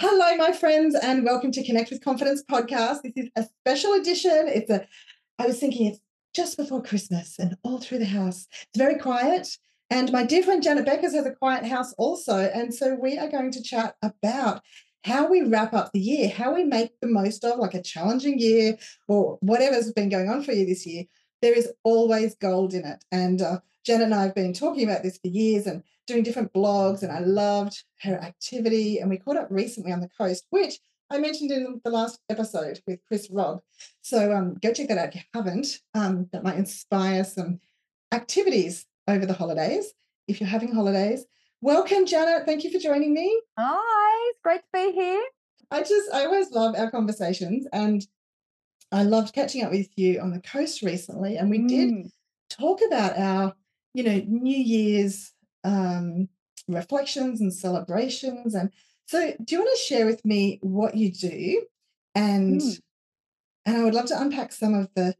Hello, my friends, and welcome to Connect with Confidence podcast. This is a special edition. It's a, I was thinking it's just before Christmas and all through the house. It's very quiet. And my dear friend Janet Beckers has a quiet house also. And so we are going to chat about how we wrap up the year, how we make the most of like a challenging year or whatever's been going on for you this year. There is always gold in it. And uh, Janet and I have been talking about this for years and doing different blogs, and I loved her activity. And we caught up recently on the coast, which I mentioned in the last episode with Chris Robb. So um, go check that out if you haven't. Um, that might inspire some activities over the holidays if you're having holidays. Welcome, Janet. Thank you for joining me. Hi, it's great to be here. I just, I always love our conversations, and I loved catching up with you on the coast recently. And we mm. did talk about our, you know, New Year's um, reflections and celebrations. And so, do you want to share with me what you do? And mm. and I would love to unpack some of the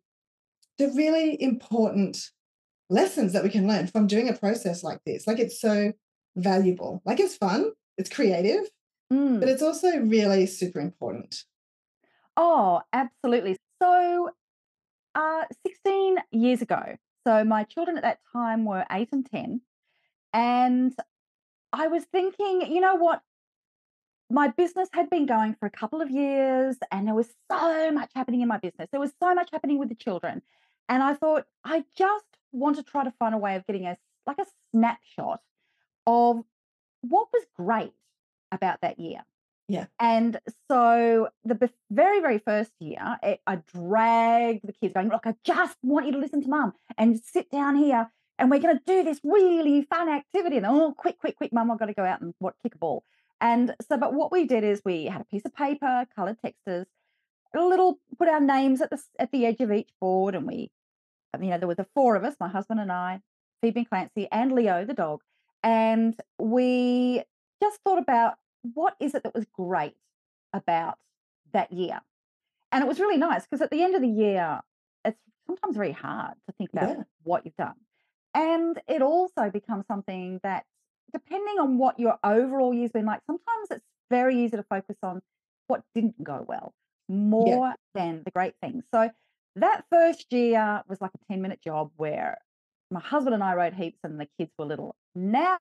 the really important lessons that we can learn from doing a process like this. Like it's so valuable. Like it's fun, it's creative, mm. but it's also really super important. Oh, absolutely. So, uh, 16 years ago, so my children at that time were eight and 10. And I was thinking, you know what? My business had been going for a couple of years and there was so much happening in my business. There was so much happening with the children. And I thought, I just want to try to find a way of getting a like a snapshot of what was great about that year. Yeah. And so the very, very first year, it, I dragged the kids going, Look, I just want you to listen to mum and sit down here and we're going to do this really fun activity. And oh, quick, quick, quick, mum, I've got to go out and what, kick a ball. And so, but what we did is we had a piece of paper, colored textures, a little, put our names at the at the edge of each board, and we, um, you know, there were the four of us, my husband and I, Phoebe and Clancy, and Leo, the dog, and we just thought about what is it that was great about that year, and it was really nice because at the end of the year, it's sometimes very hard to think about yeah. what you've done. And it also becomes something that, depending on what your overall year's been like, sometimes it's very easy to focus on what didn't go well more yeah. than the great things. So that first year was like a 10 minute job where my husband and I wrote heaps and the kids were little. Now,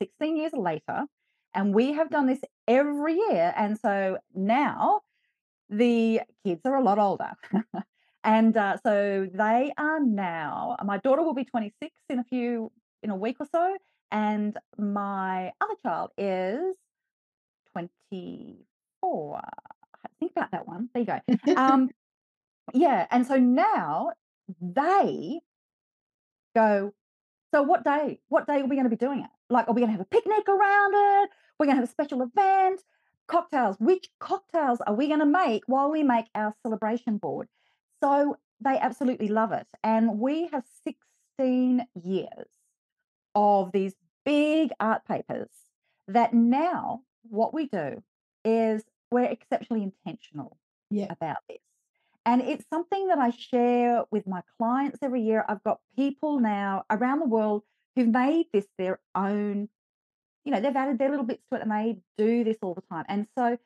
16 years later, and we have done this every year. And so now the kids are a lot older. And uh, so they are now, my daughter will be 26 in a few, in a week or so. And my other child is 24. Think about that one. There you go. Um, yeah. And so now they go, so what day? What day are we going to be doing it? Like, are we going to have a picnic around it? We're going to have a special event, cocktails. Which cocktails are we going to make while we make our celebration board? So they absolutely love it. And we have 16 years of these big art papers that now what we do is we're exceptionally intentional yeah. about this. And it's something that I share with my clients every year. I've got people now around the world who've made this their own, you know, they've added their little bits to it and they do this all the time. And so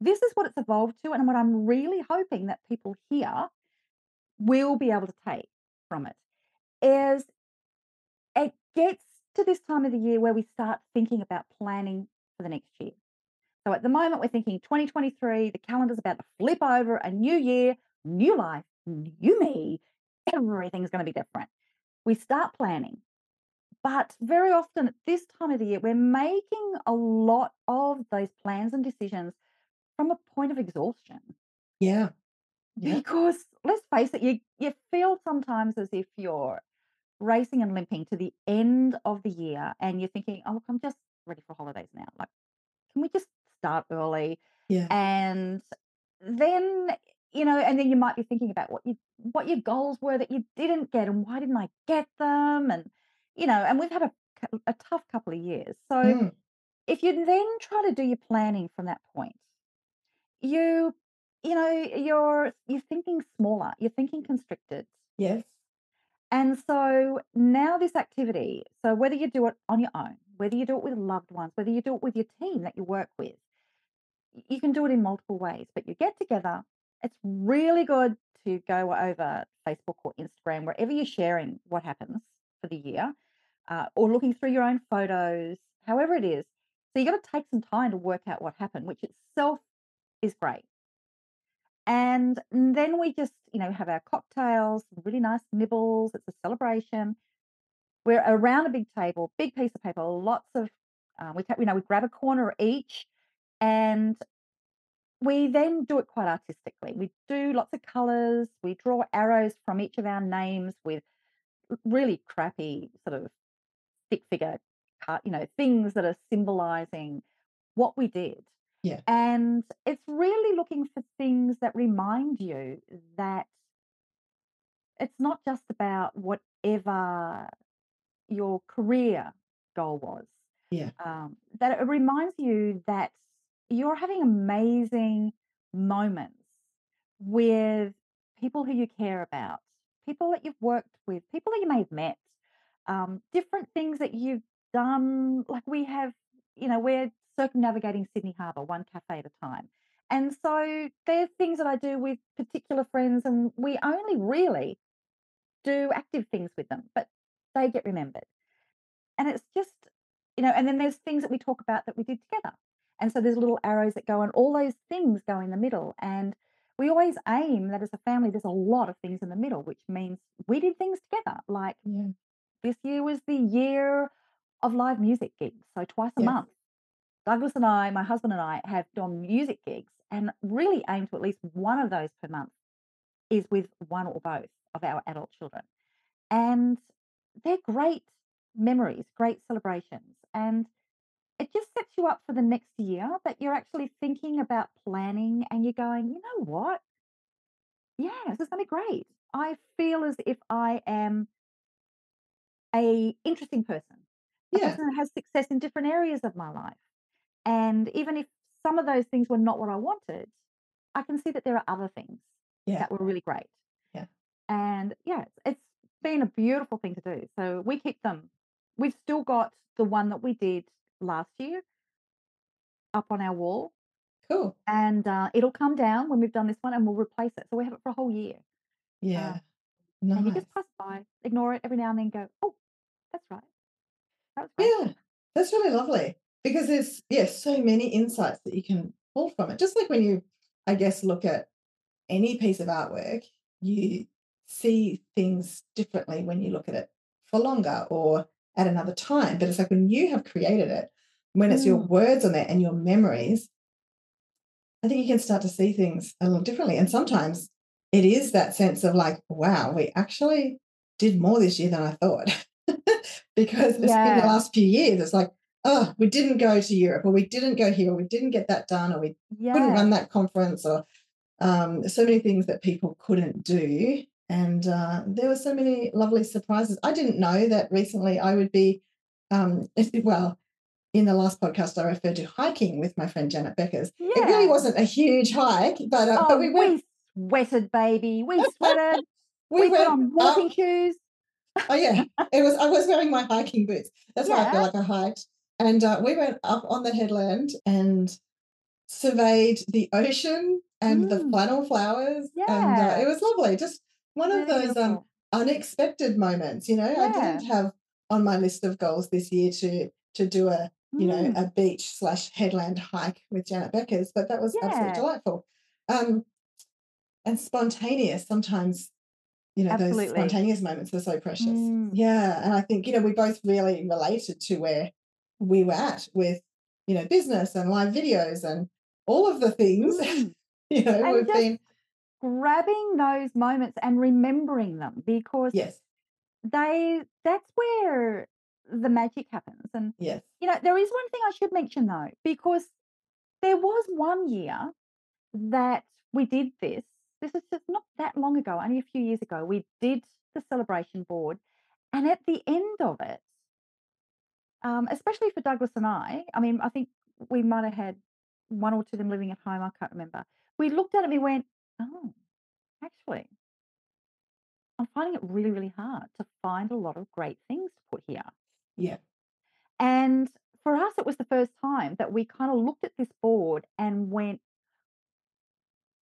this is what it's evolved to. And what I'm really hoping that people here will be able to take from it is it gets to this time of the year where we start thinking about planning for the next year. So at the moment, we're thinking 2023, the calendar's about to flip over, a new year, new life, new me, everything's going to be different. We start planning. But very often at this time of the year, we're making a lot of those plans and decisions from a point of exhaustion. Yeah. Yeah. Because let's face it, you you feel sometimes as if you're racing and limping to the end of the year and you're thinking, oh look, I'm just ready for holidays now. Like, can we just start early? Yeah. And then, you know, and then you might be thinking about what you what your goals were that you didn't get and why didn't I get them? And you know, and we've had a a tough couple of years. So Mm. if you then try to do your planning from that point, you you know, you're you're thinking smaller, you're thinking constricted. Yes. And so now this activity, so whether you do it on your own, whether you do it with loved ones, whether you do it with your team that you work with, you can do it in multiple ways, but you get together. It's really good to go over Facebook or Instagram, wherever you're sharing what happens for the year, uh, or looking through your own photos, however it is. So you've got to take some time to work out what happened, which itself is great. And then we just, you know, have our cocktails, really nice nibbles. It's a celebration. We're around a big table, big piece of paper, lots of, uh, we, you know, we grab a corner each and we then do it quite artistically. We do lots of colors. We draw arrows from each of our names with really crappy sort of stick figure, cut, you know, things that are symbolizing what we did. Yeah. And it's really looking for things that remind you that it's not just about whatever your career goal was. Yeah. Um, that it reminds you that you're having amazing moments with people who you care about, people that you've worked with, people that you may have met, um, different things that you've done. Like we have, you know, we're circumnavigating Sydney Harbour one cafe at a time. And so there's things that I do with particular friends, and we only really do active things with them, but they get remembered. And it's just, you know, and then there's things that we talk about that we did together. And so there's little arrows that go, and all those things go in the middle. And we always aim that as a family, there's a lot of things in the middle, which means we did things together. Like Yeah. This year was the year of live music gigs. So twice a month. Douglas and I, my husband and I, have done music gigs and really aim to at least one of those per month is with one or both of our adult children. And they're great memories, great celebrations. And it just sets you up for the next year that you're actually thinking about planning and you're going, you know what? Yeah, this is going to be great. I feel as if I am a interesting person, a Yeah. person that has success in different areas of my life. And even if some of those things were not what I wanted, I can see that there are other things Yeah. that were really great. Yeah. And yeah, it's, been a beautiful thing to do. So we keep them. We've still got the one that we did last year up on our wall, Cool. and uh, it'll come down when we've done this one, and we'll replace it. So we have it for a whole year. Yeah. And you just pass by, ignore it every now and then, go, oh, that's right. That. Yeah. That's really lovely because there's, yeah, so many insights that you can pull from it. Just like when you, I guess, look at any piece of artwork, you see things differently when you look at it for longer or at another time. But it's like when you have created it, when it's your Mm. words on there and your memories, I think you can start to see things a little differently. And sometimes it is that sense of like, wow, we actually did more this year than I thought. because it's been the last few years, it's like, oh, we didn't go to Europe or we didn't go here or we didn't get that done or we couldn't run that conference or um, so many things that people couldn't do. And uh, there were so many lovely surprises. I didn't know that recently I would be, um, well, in the last podcast, I referred to hiking with my friend Janet Beckers. Yeah. It really wasn't a huge hike, but uh, but Oh, we went. we sweated, baby. We sweated. We, We put on walking shoes. oh yeah, it was. I was wearing my hiking boots. That's why I feel like I hiked. And uh, we went up on the headland and surveyed the ocean and the Mm. flannel flowers, and uh, Yeah. it was lovely. Just one of those um, unexpected moments. You know, I Yeah. didn't have on my list of goals this year to to do a you know Mm. a beach slash headland hike with Janet Beckers, but that was absolutely delightful. Um, and spontaneous. Sometimes, you know, those spontaneous moments are so precious. Mm. Yeah, and I think you know we both really related to where we were at with you know business and live videos and all of the things. Mm. you know, And we've been grabbing those moments and remembering them because yes, they that's where the magic happens. And yes, you know, there is one thing I should mention though, because there was one year that we did this. This is just not that long ago, only a few years ago. We did the celebration board, and at the end of it, um, especially for Douglas and I, I mean, I think we might have had one or two of them living at home. I can't remember. We looked at it and we went, "Oh, actually, I'm finding it really, really hard to find a lot of great things to put here." yeah, And for us, it was the first time that we kind of looked at this board and went,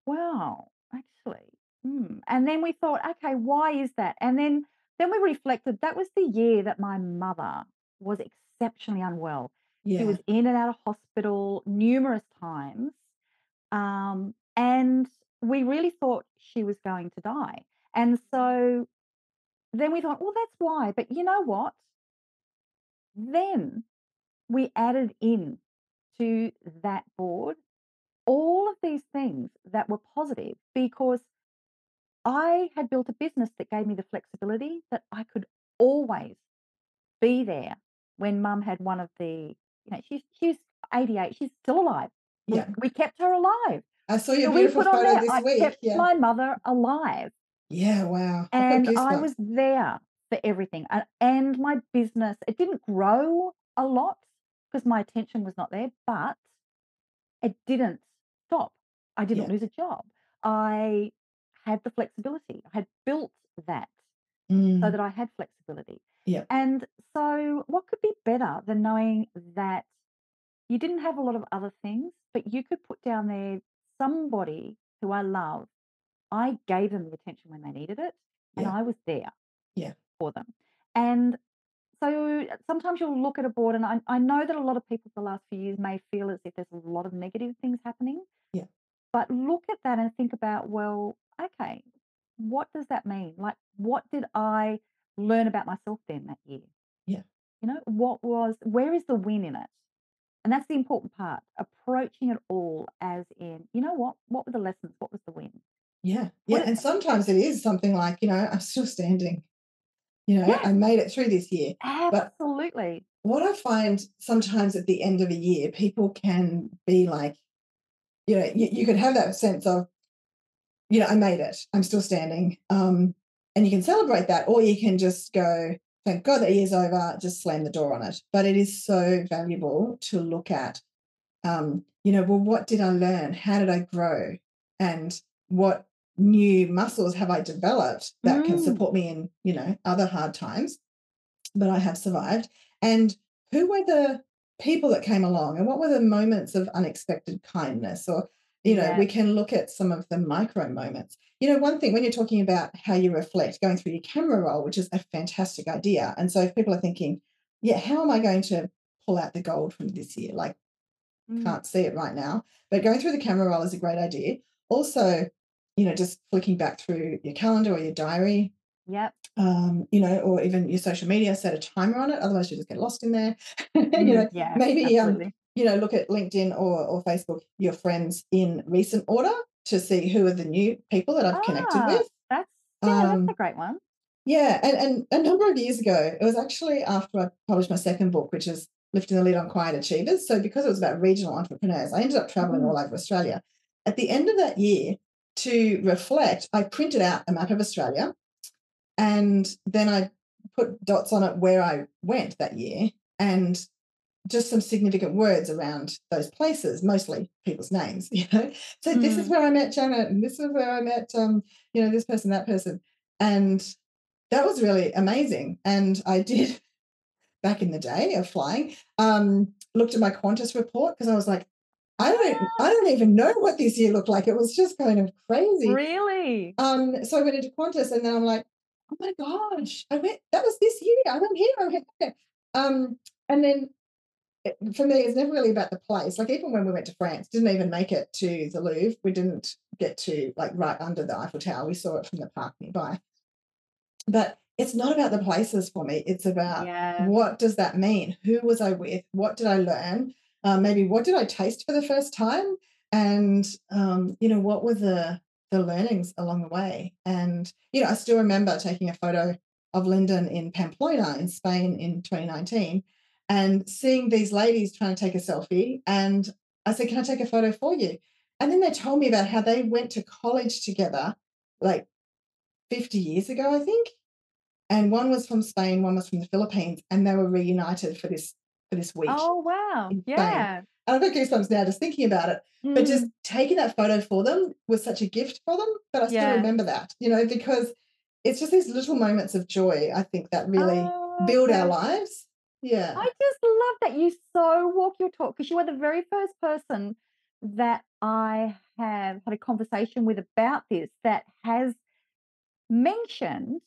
wow, actually. Hmm. And then we thought, okay, why is that? And then then we reflected that was the year that my mother was exceptionally unwell. She was in and out of hospital numerous times. Um, and we really thought she was going to die. And so then we thought, well, that's why. But you know what? Then we added in to that board all of these things that were positive because I had built a business that gave me the flexibility that I could always be there when mum had one of the, you know, she's she's 88, she's still alive. Yeah. we kept her alive. I saw So your we beautiful put on photo there, this I week. kept Yeah. my mother alive. Yeah. Wow. I've And I was there for everything. A- And my business, it didn't grow a lot because my attention was not there, but it didn't stop. I didn't Yeah. lose a job. I had the flexibility. I had built that so Mm, that I had flexibility. Yeah. And so, what could be better than knowing that you didn't have a lot of other things, but you could put down there somebody who I love. I gave them the attention when they needed it, and Yeah. I was there Yeah. for them. And so sometimes you'll look at a board, and I, I know that a lot of people the last few years may feel as if there's a lot of negative things happening. Yeah. But look at that and think about, well, okay, what does that mean? Like, what did I learn about myself then that year? Yeah. You know, what was, where is the win in it? And that's the important part, approaching it all as in, you know what? What were the lessons? What was the win? Yeah. Yeah. it, And sometimes it is something like, you know, I'm still standing. You know, yes, I made it through this year. But absolutely. what I find sometimes at the end of a year, people can be like, you know, you, you could have that sense of, you know, I made it. I'm still standing. Um, and you can celebrate that, or you can just go, thank God that year's over, just slam the door on it. But it is so valuable to look at, um, you know, well, what did I learn? How did I grow? And what new muscles have I developed that can Mm, support me in, you know, other hard times? But I have survived. And who were the people that came along and what were the moments of unexpected kindness? Or you know yeah. we can look at some of the micro moments. You know one thing when you're talking about how you reflect going through your camera roll which is a fantastic idea. And so if people are thinking yeah how am i going to pull out the gold from this year? Like Mm, can't see it right now. But going through the camera roll is a great idea. Also you know just flicking back through your calendar or your diary yep. um, you know, or even your social media, set a timer on it. Otherwise, you just get lost in there. you Mm, know, yeah, maybe um, you know, look at LinkedIn or or Facebook, your friends in recent order to see who are the new people that I've connected Ah, with. that's yeah, that's a Um, great one. yeah, and and a number of years ago, it was actually after I published my second book, which is Lifting the Lid on Quiet Achievers. So because it was about regional entrepreneurs, I ended up traveling Mm, all over Australia. At the end of that year, to reflect, I printed out a map of Australia and then I put dots on it where I went that year and just some significant words around those places, mostly people's names, you know. So this is mm, where I met Janet, and this is where I met um, you know, this person, that person. And that was really amazing. And I did back in the day of flying, um, looked at my Qantas report because I was like, I don't I don't even know what this year looked like. It was just kind of crazy. really? Um, so I went into Qantas and then I'm like, oh my gosh, I went, that was this year. I went here, I went there. Um, and then it- for me, it's never really about the place. Like even when we went to France, didn't even make it to the Louvre. We didn't get to like right under the Eiffel Tower. We saw it from the park nearby. But it's not about the places for me. It's about Yeah. what does that mean? Who was I with? What did I learn? Um, maybe what did I taste for the first time? And um, you know, what were the the learnings along the way? And you know, I still remember taking a photo of Lyndon in Pamplona in Spain in 2019 and seeing these ladies trying to take a selfie. And I said, Can I take a photo for you? And then they told me about how they went to college together like 50 years ago, I think and one was from Spain, one was from the Philippines, and they were reunited for this this week Oh, wow. Yeah. And I've got goosebumps now just thinking about it. But just Mm, taking that photo for them was such a gift for them. But I still yeah. remember that, you know, because it's just these little moments of joy, I think, that really Oh, build our lives. Yeah. I just love that you so walk your talk because you are the very first person that I have had a conversation with about this that has mentioned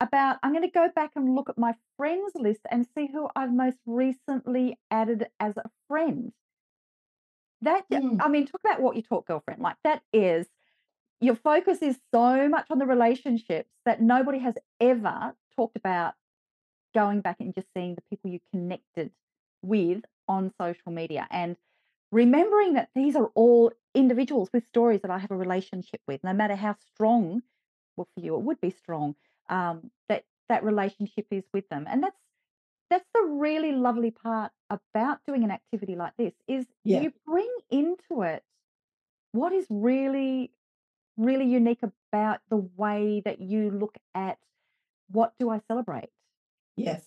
about I'm going to go back and look at my friends list and see who I've most recently added as a friend. That Mm. I mean, talk about what you talk, girlfriend. Like that is your focus is so much on the relationships that nobody has ever talked about going back and just seeing the people you connected with on social media and remembering that these are all individuals with stories that I have a relationship with, no matter how strong, well, for you it would be strong, um, that that relationship is with them, and that's that's the really lovely part about doing an activity like this is Yeah. you bring into it what is really really unique about the way that you look at what do I celebrate? Yes.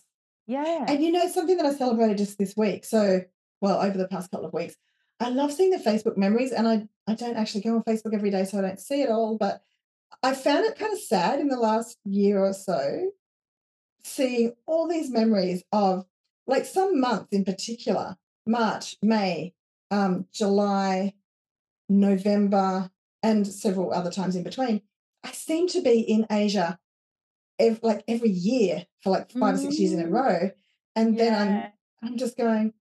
Yeah. And you know, something that I celebrated just this week. So, well, over the past couple of weeks, I love seeing the Facebook memories. And I, I don't actually go on Facebook every day, so I don't see it all. But I found it kind of sad in the last year or so seeing all these memories of like some months in particular March, May, um, July, November, and several other times in between. I seem to be in Asia ev- like every year for like five or six years in a Mm. row. And then I'm I'm just going,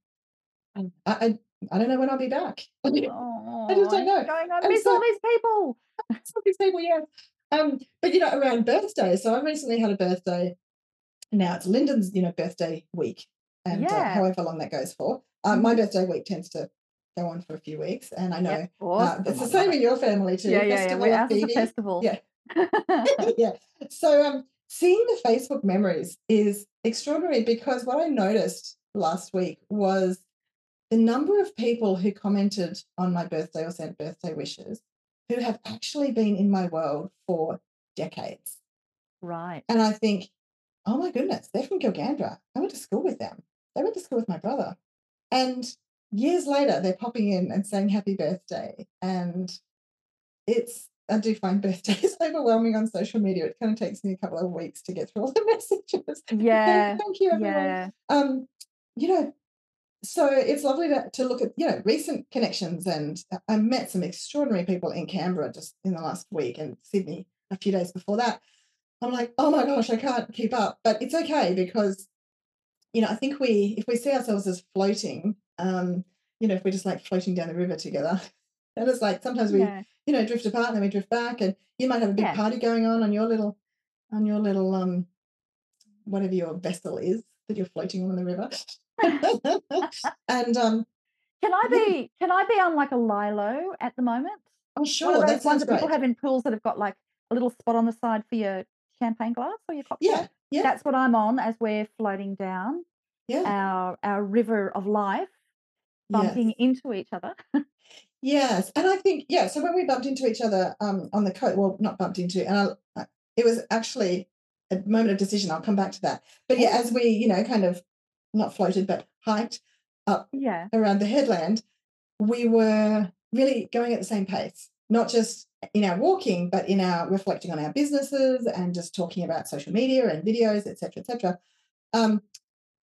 I, I, I don't know when I'll be back. I just Oh, don't know. going, I And miss so- all these people. of these people, yeah. Um, but you know, around birthdays. So I recently had a birthday. Now it's Lyndon's, you know, birthday week, and uh, however long that goes for. Uh, My Mhm. birthday week tends to go on for a few weeks, and I know Yep, uh, it's the same in your family too. Yeah, yeah, yeah. Festival We, of ours is a Phoebe. festival. Yeah. yeah. So um, seeing the Facebook memories is extraordinary because what I noticed last week was the number of people who commented on my birthday or sent birthday wishes who have actually been in my world for decades. right. And I think, oh my goodness, they're from Gilgandra. I went to school with them. They went to school with my brother. And years later, they're popping in and saying happy birthday. And it's, I do find birthdays overwhelming on social media. It kind of takes me a couple of weeks to get through all the messages. Yeah. Thank you, everyone. Yeah. Um, you know, so it's lovely to, to look at, you know, recent connections. And I met some extraordinary people in Canberra just in the last week and Sydney a few days before that. I'm like, oh my gosh, I can't keep up. But it's okay because, you know, I think we, if we see ourselves as floating, um, you know, if we're just like floating down the river together, and it's like sometimes we, Yeah. you know, drift apart and then we drift back, and you might have a big Yeah. party going on on your little, on your little, um, whatever your vessel is that you're floating on the river. and um, Can I Yeah. be can I be on like a lilo at the moment? oh One sure, of that those ones that people great. have in pools that have got like a little spot on the side for your champagne glass or your cocktail. Yeah, yeah, That's what I'm on as we're floating down yeah, our our river of life, yes, bumping into each other. yes. And I think yeah. So when we bumped into each other um on the coast, well, not bumped into, and I, I- it was actually a moment of decision. I'll come back to that. But yeah, as we you know kind of not floated but hiked up Yeah. around the headland, we were really going at the same pace, not just in our walking, but in our reflecting on our businesses and just talking about social media and videos, etc., etc. Um,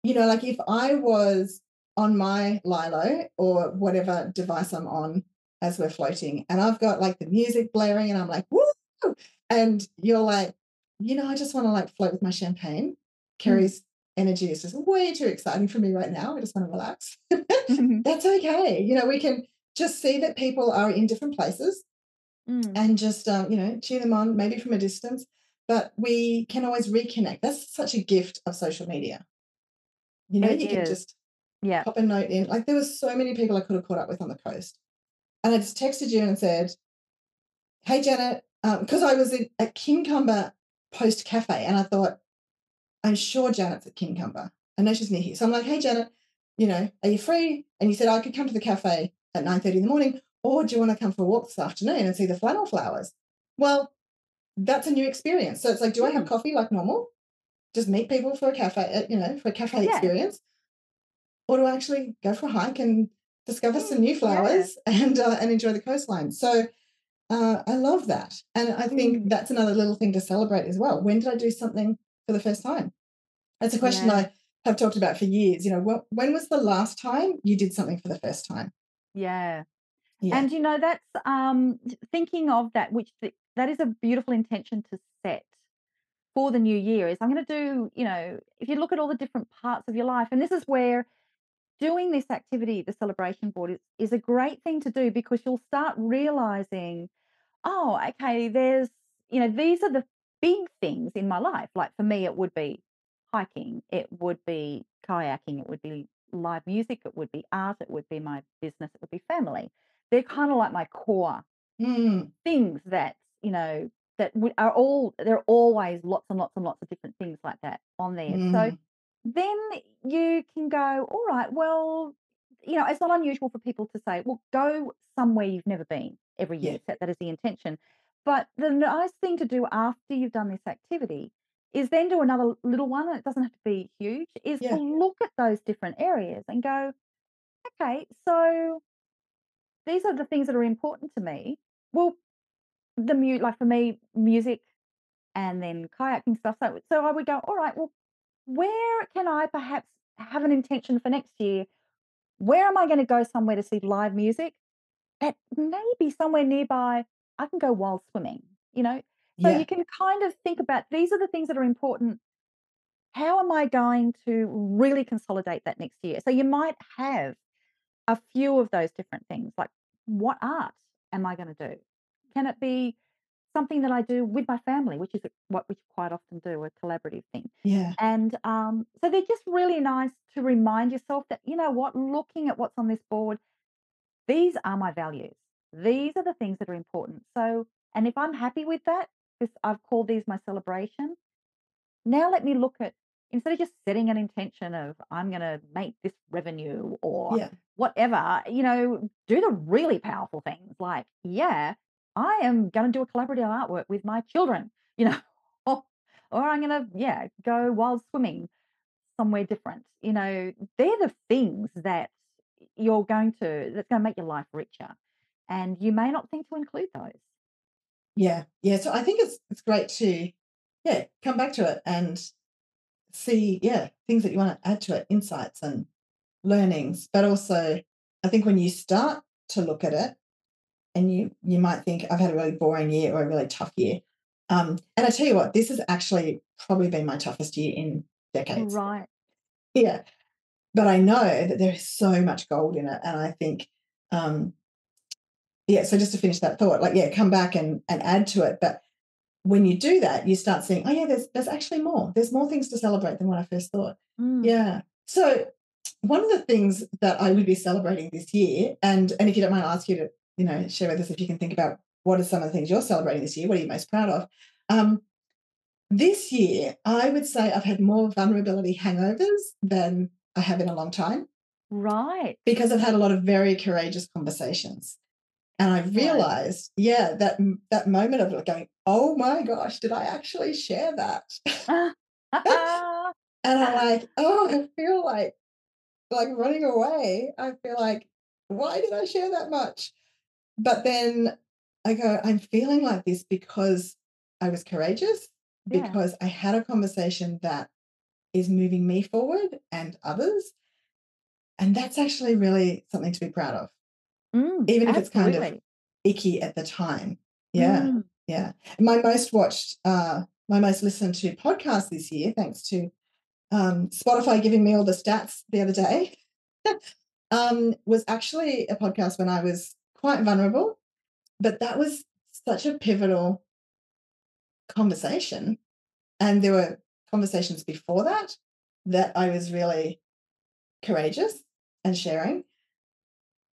you know, like if I was on my Lilo or whatever device I'm on as we're floating, and I've got like the music blaring, and I'm like, woo, and you're like, you know, I just want to like float with my champagne. Kerry's energy is just way too exciting for me right now. I just want to relax. That's okay. You know, we can just see that people are in different places Mm. and just, um, you know, cheer them on, maybe from a distance, but we can always reconnect. That's such a gift of social media. You know, It you can just Yeah. pop a note in. Like there was so many people I could have caught up with on the coast. And I just texted you and said, Hey Janet, because I was in, at Kincumber Post Cafe and I thought, I'm sure Janet's at Kincumber. I know she's near here. So I'm like, hey Janet, you know, are you free? And you said I could come to the cafe at 9:30 in the morning, or do you want to come for a walk this afternoon and see the flannel flowers? Well, that's a new experience. So it's like, do I have Mm. coffee like normal? Just meet people for a cafe, uh, you know, for a cafe Yeah. experience, or do I actually go for a hike and discover some new Mm, yeah. flowers and uh, and enjoy the coastline? So uh, I love that, and I think Mm. that's another little thing to celebrate as well. When did I do something for the first time? That's a question Yeah. I have talked about for years. You know, what, when was the last time you did something for the first time? Yeah. Yeah. And you know, that's um thinking of that, which th- that is a beautiful intention to set for the new year is I'm going to do, you know, if you look at all the different parts of your life, and this is where doing this activity, the celebration board, is, is a great thing to do because you'll start realizing, oh, okay, there's, you know, these are the big things in my life. Like for me, it would be hiking, it would be kayaking, it would be live music, it would be art, it would be my business, it would be family. They're kind of like my core Mm, things that, you know, that are all, there are always lots and lots and lots of different things like that on there. So mm, then you can go, all right, well, you know, it's not unusual for people to say, well, go somewhere you've never been every yeah. year. Set that as the intention. But the nice thing to do after you've done this activity is then do another little one, and it doesn't have to be huge, is to look at those different areas and go, okay, so these are the things that are important to me. Well, the mute, like for me, music and then kayaking stuff. So so I would go, all right, well, where can I perhaps have an intention for next year? Where am I going to go somewhere to see live music? That maybe somewhere nearby. I can go while swimming, you know? So Yeah. you can kind of think about these are the things that are important. How am I going to really consolidate that next year? So you might have a few of those different things. Like, what art am I going to do? Can it be something that I do with my family, which is what we quite often do, a collaborative thing? Yeah. And um, so they're just really nice to remind yourself that, you know what, looking at what's on this board, these are my values. These are the things that are important. So, and if I'm happy with that, because I've called these my celebration, now let me look at instead of just setting an intention of I'm going to make this revenue or Yeah. whatever, you know, do the really powerful things like, yeah, I am going to do a collaborative artwork with my children, you know, or, or I'm going to, yeah, go wild swimming somewhere different. You know, they're the things that you're going to, that's going to make your life richer. And you may not think to include those. Yeah. Yeah. So I think it's it's great to yeah, come back to it and see, yeah, things that you want to add to it, insights and learnings. But also I think when you start to look at it and you you might think, I've had a really boring year or a really tough year. Um, and I tell you what, this has actually probably been my toughest year in decades. Right. Yeah. But I know that there is so much gold in it. And I think um yeah, so just to finish that thought, like yeah, come back and and add to it. But when you do that, you start seeing, oh yeah, there's there's actually more. There's more things to celebrate than what I first thought. Mm. Yeah. So one of the things that I would be celebrating this year, and and if you don't mind, I'll ask you to, you know, share with us if you can think about what are some of the things you're celebrating this year. What are you most proud of? Um, this year, I would say I've had more vulnerability hangovers than I have in a long time Right. because I've had a lot of very courageous conversations. And I realized, yeah, that that moment of going, oh my gosh, did I actually share that? and I'm like, oh, I feel like like running away. I feel like, why did I share that much? But then I go, I'm feeling like this because I was courageous, Yeah. because I had a conversation that is moving me forward and others. And that's actually really something to be proud of, Mm, even if it's kind of icky at the time. Yeah. Mm. Yeah. My most watched, uh, my most listened to podcast this year, thanks to um, Spotify giving me all the stats the other day, um, was actually a podcast when I was quite vulnerable. But that was such a pivotal conversation. And there were conversations before that that I was really courageous and sharing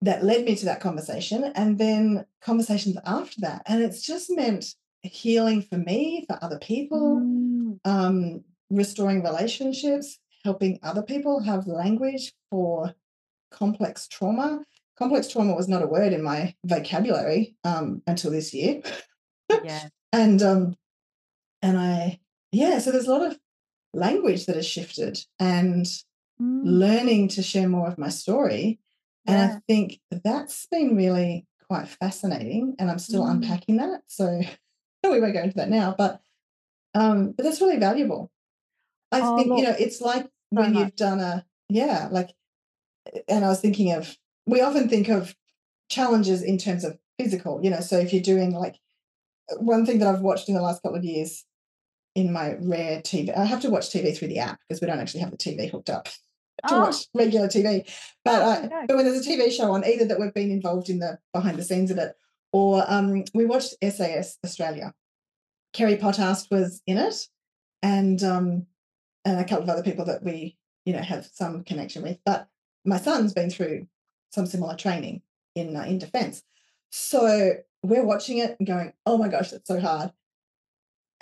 that led me to that conversation. And then conversations after that. And it's just meant healing for me, for other people, Mm. um, restoring relationships, helping other people have language for complex trauma. Complex trauma was not a word in my vocabulary um, until this year, Yeah. and um, and I yeah. So there's a lot of language that has shifted, and Mm. learning to share more of my story. And I think that's been really quite fascinating, and I'm still Mm. unpacking that. So we won't go into that now, but um, but that's really valuable. I Oh, think you know it's like when much. you've done a yeah, like and I was thinking of we often think of challenges in terms of physical, you know. So if you're doing like one thing that I've watched in the last couple of years in my rare TV, I have to watch TV through the app because we don't actually have the TV hooked up to Oh, watch regular TV. But Oh, uh, but when there's a TV show on, either that we've been involved in the behind the scenes of it, or um, we watched SAS Australia. Kerry Potthast was in it, and um, and a couple of other people that we you know have some connection with. But my son's been through some similar training in uh, in defence, so we're watching it and going, "Oh my gosh, that's so hard."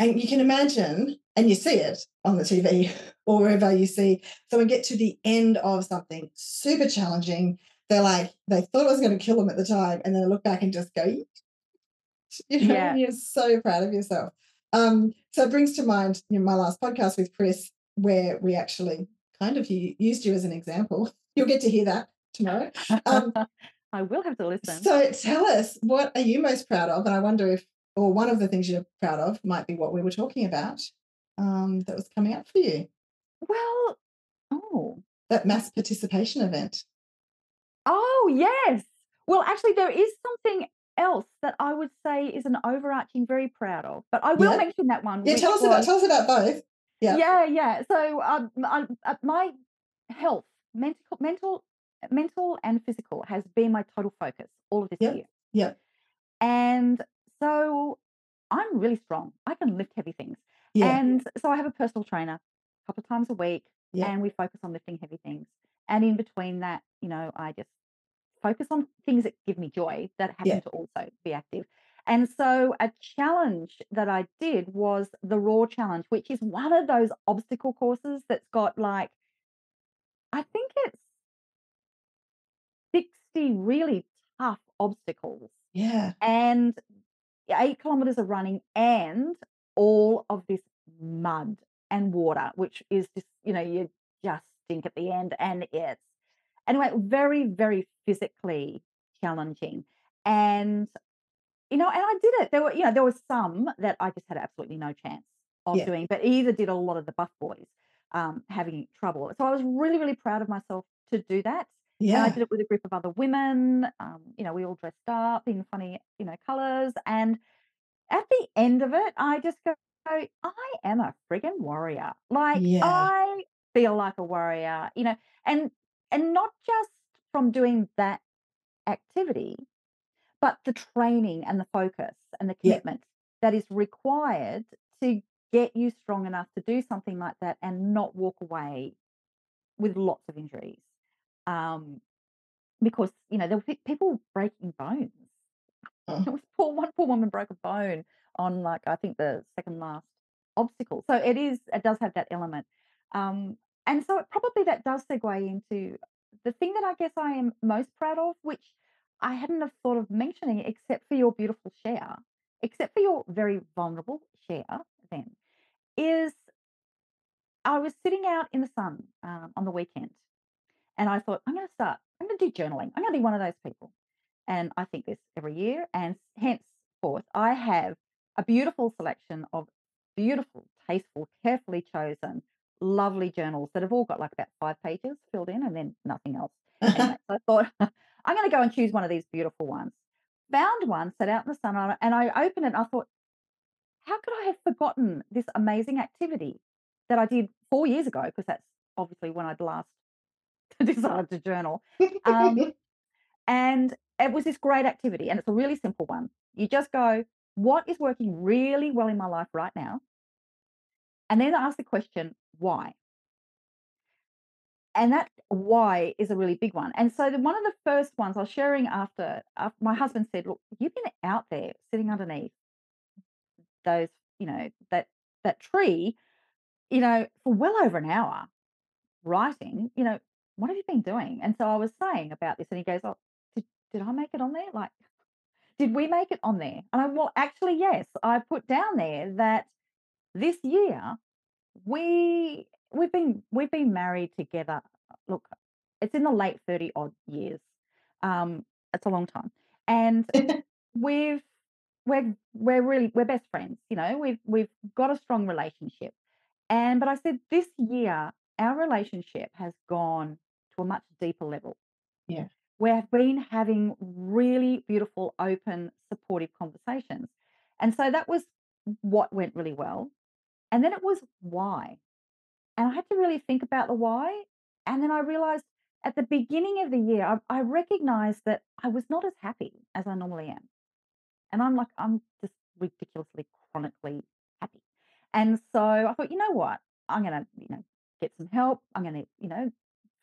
And you can imagine, and you see it on the TV or wherever you see someone get to the end of something super challenging. They're like, they thought it was going to kill them at the time, and then they look back and just go, you know, Yeah. you're so proud of yourself. Um, so it brings to mind you know, my last podcast with Chris, where we actually kind of used you as an example. You'll get to hear that tomorrow. Um, I will have to listen. so tell us, what are you most proud of? And I wonder if, or one of the things you're proud of might be what we were talking about um, that was coming up for you, well, oh, that mass participation event. oh yes. Well, actually, there is something else that I would say is an overarching very proud of, but I will Yeah. mention that one. Yeah, tell us about tell us about both. Yeah. Yeah, yeah. So um, I, uh, my health, mental, mental, mental, and physical has been my total focus all of this Yep, year. Yeah. And so I'm really strong. I can lift heavy things. Yeah. And so I have a personal trainer a couple of times a week, Yeah. and we focus on lifting heavy things. And in between that, you know, I just focus on things that give me joy that happen Yeah. to also be active. And so a challenge that I did was the Raw Challenge, which is one of those obstacle courses that's got like, I think it's 60 really tough obstacles yeah. and eight kilometers of running and all of this mud and water, which is just, you know, you just stink at the end. And it's, anyway, very, very physically challenging. And, you know, and I did it. There were, you know, there was some that I just had absolutely no chance of Yeah. doing, but either did a lot of the buff boys um, having trouble. So I was really, really proud of myself to do that. And I did it with a group of other women. Um, you know, we all dressed up in funny, you know, colors. And at the end of it, I just go, I am a friggin' warrior. Like Yeah. I feel like a warrior, you know, and and not just from doing that activity, but the training and the focus and the Yeah. commitment that is required to get you strong enough to do something like that and not walk away with lots of injuries. Um, because you know there were people breaking bones. Oh. There was poor one poor woman broke a bone on like I think the second last obstacle. So it is it does have that element, um, and so it, probably that does segue into the thing that I guess I am most proud of, which I hadn't have thought of mentioning except for your beautiful share, except for your very vulnerable share. Then is I was sitting out in the sun um, on the weekend, and I thought I'm going to start. I'm going to do journaling. I'm going to be one of those people, and I think this every year. And henceforth, I have a beautiful selection of beautiful, tasteful, carefully chosen, lovely journals that have all got like about five pages filled in, and then nothing else. Anyway, so I thought I'm going to go and choose one of these beautiful ones. Found one, set out in the sun, and I- and I opened it. and I thought, how could I have forgotten this amazing activity that I did four years ago? Because that's obviously when I'd last decided to journal. Um, and it was this great activity, and it's a really simple one. You just go, what is working really well in my life right now? And then ask the question, why? And that why is a really big one. And so the, one of the first ones I was sharing after, after my husband said, look, you've been out there sitting underneath those, you know, that that tree, you know, for well over an hour writing, you know, what have you been doing? And so I was saying about this, and he goes, Oh, did, did I make it on there? Like, did we make it on there? And I, well, actually, yes. I put down there that this year we we've been we've been married together. Look, it's in the late 30 odd years. Um, it's a long time. And we've we're we're really we're best friends, you know, we've we've got a strong relationship. And but I said this year our relationship has gone to a much deeper level. Yeah. We've been having really beautiful, open, supportive conversations. And so that was what went really well. And then it was why. And I had to really think about the why. And then I realized at the beginning of the year, I, I recognized that I was not as happy as I normally am. And I'm like, I'm just ridiculously chronically happy. And so I thought, you know what? I'm going to, you know, get some help. I'm going to, you know,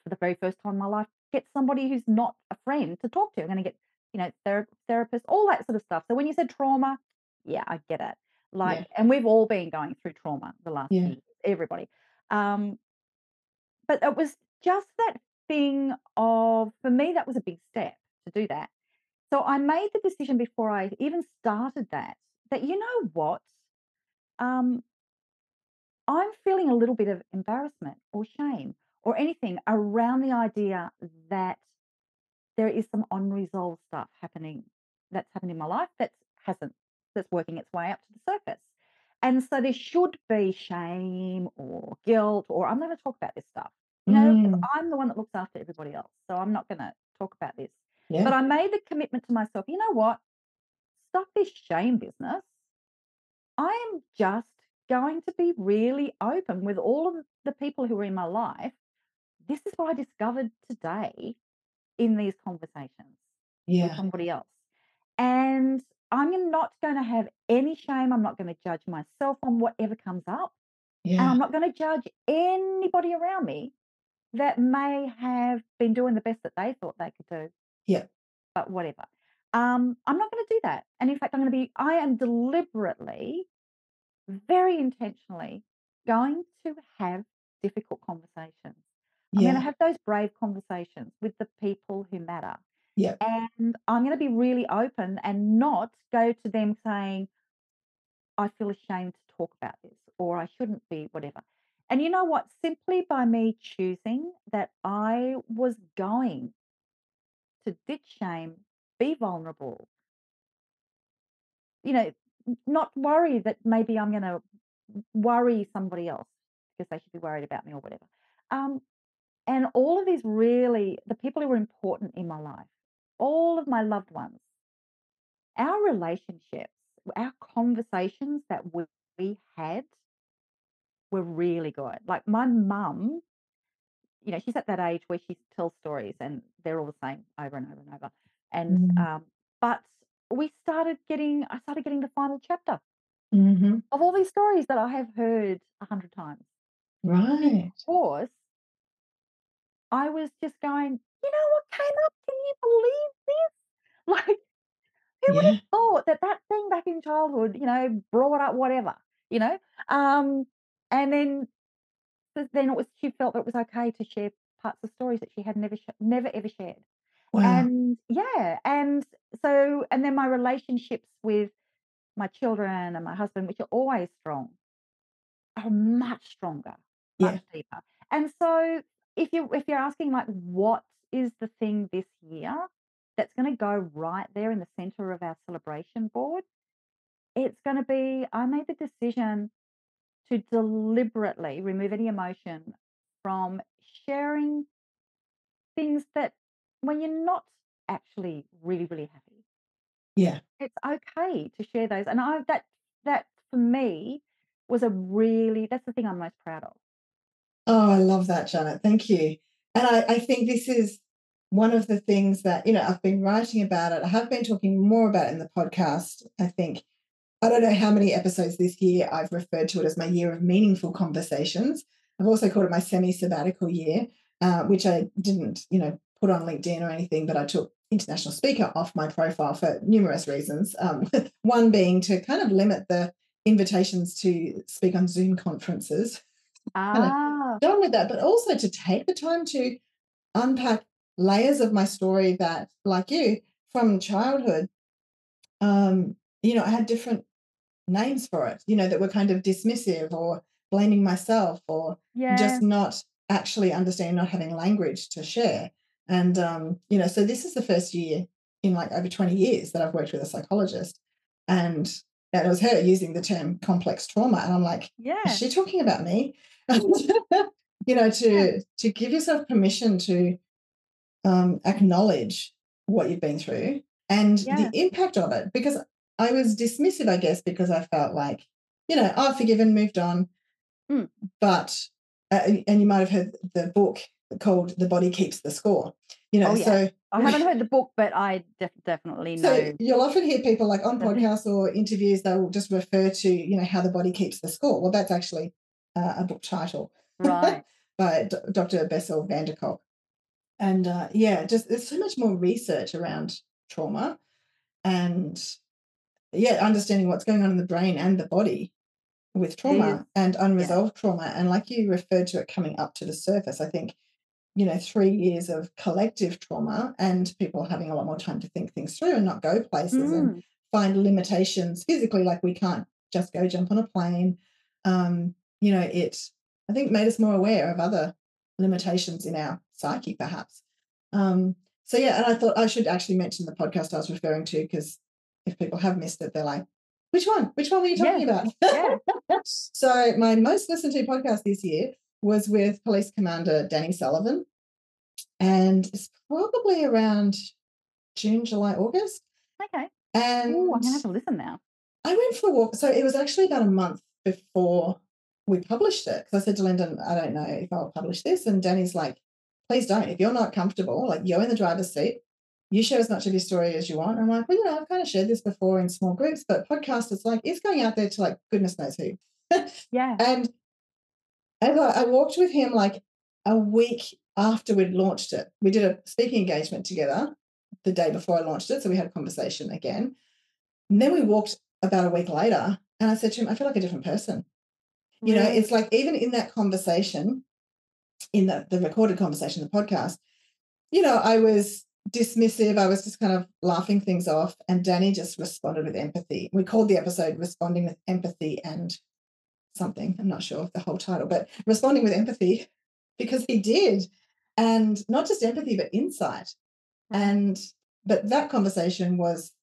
for the very first time in my life, get somebody who's not a friend to talk to. I'm going to get, you know, ther- therapist, all that sort of stuff. So when you said trauma, yeah, I get it. Like, Yeah. and we've all been going through trauma the last Yeah. years, everybody. Um, but it was just that thing of, for me, that was a big step to do that. So I made the decision before I even started that, that you know what? Um, I'm feeling a little bit of embarrassment or shame or anything around the idea that there is some unresolved stuff happening that's happened in my life that hasn't that's working its way up to the surface. And so there should be shame or guilt or I'm going to talk about this stuff. You know, Mm. I'm the one that looks after everybody else. So I'm not going to talk about this. Yeah. But I made the commitment to myself, you know what? Stop this shame business. I am just going to be really open with all of the people who are in my life. This is what I discovered today in these conversations with Yeah. somebody else. And I'm not going to have any shame. I'm not going to judge myself on whatever comes up. And Yeah. I'm not going to judge anybody around me that may have been doing the best that they thought they could do. Yeah. But whatever. Um, I'm not going to do that. And in fact, I'm going to be, I am deliberately, very intentionally going to have difficult conversations. I'm going to have those brave conversations with the people who matter. Yeah. And I'm going to be really open and not go to them saying, I feel ashamed to talk about this or I shouldn't be, whatever. And you know what? Simply by me choosing that I was going to ditch shame, be vulnerable, you know, not worry that maybe I'm going to worry somebody else because they should be worried about me or whatever. Um, and all of these really, the people who were important in my life, all of my loved ones, our relationships, our conversations that we, we had were really good. Like my mum, you know, she's at that age where she tells stories and they're all the same over and over and over. And Mm. um, but we started getting, I started getting the final chapter hmm of all these stories that I have heard a hundred times. Right. Because I was just going, you know what came up? Can you believe this? Like, who would have thought that that thing back in childhood, you know, brought up whatever, you know? Um, and then, then it was she felt that it was okay to share parts of stories that she had never, sh- never ever shared. Wow. And yeah, and so, and then my relationships with my children and my husband, which are always strong, are much stronger, Yeah. much deeper. And so, if you if you're asking like, what is the thing this year that's going to go right there in the center of our celebration board? It's going to be. I made the decision to deliberately remove any emotion from sharing things that when you're not actually really really happy Yeah. it's okay to share those and i that that for me was a really that's the thing i'm most proud of Oh, I love that, Janet. Thank you. And I, I think this is one of the things that, you know, I've been writing about it. I have been talking more about it in the podcast. I think, I don't know how many episodes this year I've referred to it as my year of meaningful conversations. I've also called it my semi sabbatical year, uh, which I didn't, you know, put on LinkedIn or anything, but I took international speaker off my profile for numerous reasons. Um, one being to kind of limit the invitations to speak on Zoom conferences ah done with that, but also to take the time to unpack layers of my story that, like you, from childhood, um, you know, I had different names for it, you know, that were kind of dismissive or blaming myself or yeah just not actually understanding, not having language to share. And, um, you know, so this is the first year in like over 20 years that I've worked with a psychologist. And, and it was her using the term complex trauma. And I'm like, yeah is she talking about me? you know, to to give yourself permission to um, acknowledge what you've been through and Yeah. the impact of it. Because I was dismissive, I guess, because I felt like, you know, I've forgiven, moved on. Mm. But uh, and you might have heard the book called "The Body Keeps the Score." You know, Oh, yeah. so I haven't heard the book, but I def- definitely so know. you'll often hear people like on podcasts or interviews, they will just refer to, you know, how the body keeps the score. Well, that's actually uh, a book title Right. by D- Dr. Bessel van der Kolk. And uh, yeah, just there's so much more research around trauma and yeah, understanding what's going on in the brain and the body with trauma and unresolved trauma. And like you referred to it coming up to the surface, I think, you know, three years of collective trauma and people having a lot more time to think things through and not go places and Mm. find limitations physically, like we can't just go jump on a plane. Um, you know, it I think made us more aware of other limitations in our psyche, perhaps. Um, so yeah, and I thought I should actually mention the podcast I was referring to because if people have missed it, they're like, which one? Which one were you talking about? Yeah. so my most listened to podcast this year was with Police Commander Danny Sullivan. And it's probably around June, July, August. Okay. And Oh, I'm gonna have to listen now. I went for a walk. So it was actually about a month before we published it. Because I said to Lyndon, I don't know if I'll publish this. And Danny's like, please don't. If you're not comfortable, like you're in the driver's seat, you share as much of your story as you want. I'm like, well, you know, I've kind of shared this before in small groups, but podcast, it's like, it's going out there to like goodness knows who. Yeah. And I, I walked with him like a week after we'd launched it, we did a speaking engagement together the day before I launched it. So we had a conversation again. And then we walked about a week later and I said to him, I feel like a different person. You know, it's like even in that conversation, in the, the recorded conversation, the podcast, you know, I was dismissive. I was just kind of laughing things off. And Danny just responded with empathy. We called the episode Responding with Empathy and something. I'm not sure of the whole title, but responding with empathy because he did. And not just empathy, but insight. And but that conversation was